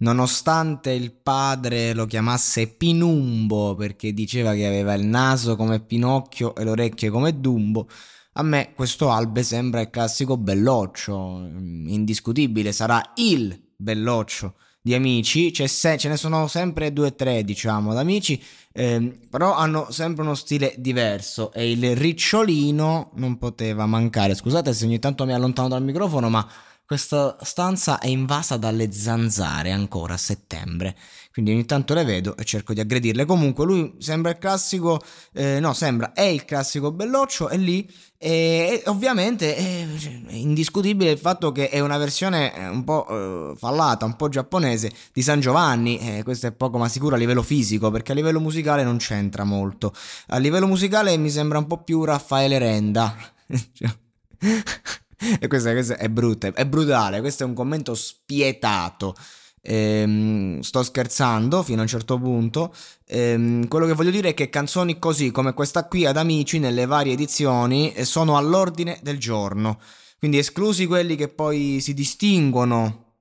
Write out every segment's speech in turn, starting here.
Nonostante il padre lo chiamasse Pinumbo perché diceva che aveva il naso come Pinocchio e le orecchie come Dumbo, a me questo Albe sembra il classico belloccio, indiscutibile, sarà il belloccio di amici, se, ce ne sono sempre due o tre diciamo d'amici, eh, però hanno sempre uno stile diverso e il ricciolino non poteva mancare. Scusate se ogni tanto mi allontano dal microfono, ma questa stanza è invasa dalle zanzare ancora a settembre, quindi ogni tanto le vedo e cerco di aggredirle. Comunque lui sembra il classico, eh, no, sembra, è il classico belloccio, è lì e, ovviamente è, è, indiscutibile il fatto che è una versione eh, un po' eh, fallata, un po' giapponese di San Giovanni, eh, questo è poco ma sicuro a livello fisico perché a livello musicale non c'entra molto. A livello musicale mi sembra un po' più Raffaele Renda. E questo, questo è brutto, è brutale, questo è un commento spietato. Ehm, sto scherzando fino a un certo punto. Ehm, quello che voglio dire è che canzoni così come questa qui ad Amici nelle varie edizioni eh, sono all'ordine del giorno. Quindi esclusi quelli che poi si distinguono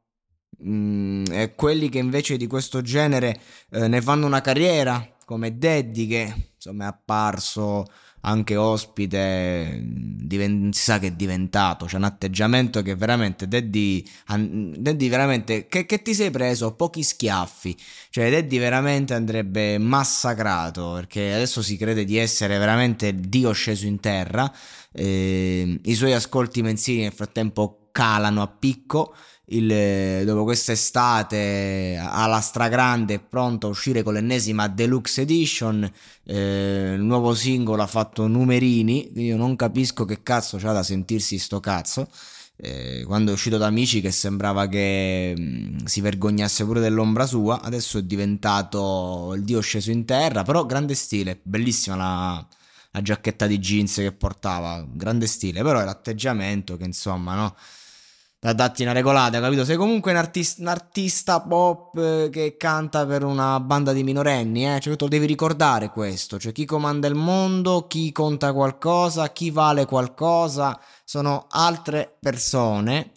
mh, mm, e quelli che invece di questo genere eh, ne fanno una carriera, come Daddy che insomma è apparso anche ospite, diven- si sa che è diventato, c'è un atteggiamento che veramente, Daddy, Daddy veramente, che, che, ti sei preso? Pochi schiaffi, cioè Daddy veramente andrebbe massacrato, perché adesso si crede di essere veramente Dio sceso in terra, eh, i suoi ascolti mensili nel frattempo calano a picco, il, dopo quest'estate alla stragrande è pronto a uscire con l'ennesima deluxe edition eh, il nuovo singolo ha fatto numerini io non capisco che cazzo c'ha da sentirsi sto cazzo. Eh, quando è uscito da Amici che sembrava che mh, mm, si vergognasse pure dell'ombra sua adesso è diventato il dio sceso in terra però grande stile bellissima la, la giacchetta di jeans che portava grande stile però è l'atteggiamento che insomma no da datti una regolata, capito? Sei comunque un artista, un artista pop eh, che canta per una banda di minorenni, eh? Cioè, tu devi ricordare questo, cioè chi comanda il mondo, chi conta qualcosa, chi vale qualcosa, sono altre persone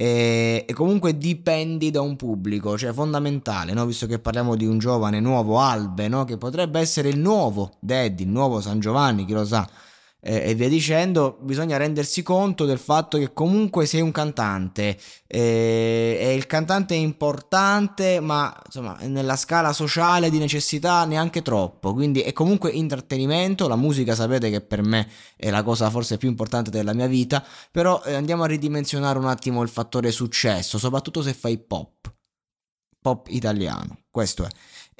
e, e comunque dipendi da un pubblico, cioè fondamentale, no? Visto che parliamo di un giovane nuovo Albe, no? Che potrebbe essere il nuovo Daddy, il nuovo San Giovanni, chi lo sa eh, e via dicendo, bisogna rendersi conto del fatto che comunque sei un cantante. Eh, e il cantante è importante, ma insomma nella scala sociale di necessità neanche troppo, quindi è comunque intrattenimento, la musica sapete che per me è la cosa forse più importante della mia vita, però eh, andiamo a ridimensionare un attimo il fattore successo, soprattutto se fai pop, pop italiano, questo è.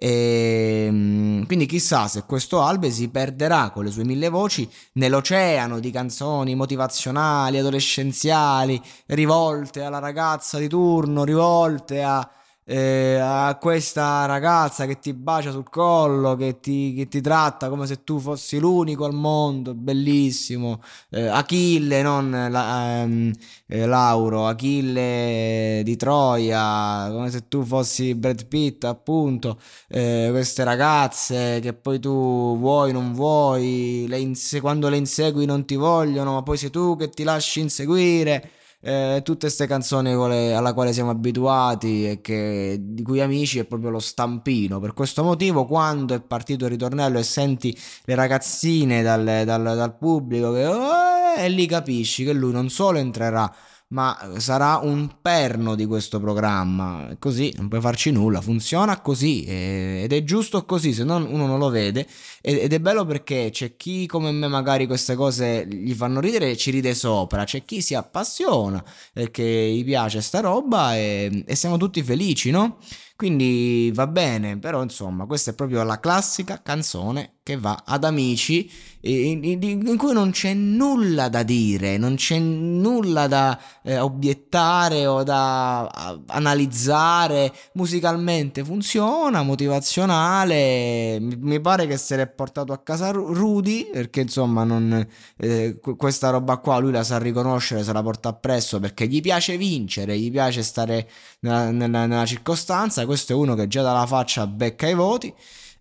E, ehm, quindi chissà se questo Albe si perderà con le sue mille voci nell'oceano di canzoni motivazionali, adolescenziali, rivolte alla ragazza di turno, rivolte a eh, a questa ragazza che ti bacia sul collo, che ti, che ti, tratta come se tu fossi l'unico al mondo, bellissimo. Eh, Achille, non la, ehm, eh, Lauro, Achille di Troia, come se tu fossi Brad Pitt, appunto. Eh, queste ragazze che poi tu vuoi, non vuoi, le inse- quando le insegui non ti vogliono, ma poi sei tu che ti lasci inseguire eh, tutte queste canzoni alla quale siamo abituati e che, di cui Amici è proprio lo stampino. Per questo motivo, quando è partito il ritornello e senti le ragazzine dal, dal, dal pubblico che oh, e lì capisci che lui non solo entrerà ma sarà un perno di questo programma. Così non puoi farci nulla, funziona così ed è giusto così, se no uno non lo vede. Ed è bello perché c'è chi come me magari queste cose gli fanno ridere e ci ride sopra, c'è chi si appassiona perché gli piace sta roba e, e siamo tutti felici, no? Quindi va bene, però insomma, questa è proprio la classica canzone che va ad amici in, in, in cui non c'è nulla da dire, non c'è nulla da eh, obiettare o da a, analizzare. Musicalmente funziona, motivazionale. Mi, mi, pare che se l'è portato a casa Rudy perché insomma non, eh, questa roba qua lui la sa riconoscere, se la porta appresso perché gli piace vincere, gli piace stare nella, nella, nella circostanza questo è uno che già dalla faccia becca i voti.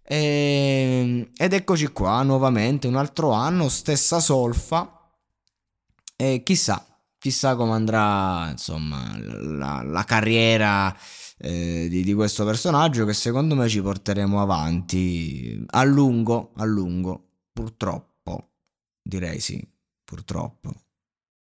E, ehm, ed eccoci qua nuovamente, un altro anno, stessa solfa. E chissà, chissà come andrà insomma la, la carriera eh, di, di, questo personaggio che secondo me ci porteremo avanti a lungo, a lungo, purtroppo, direi sì, purtroppo.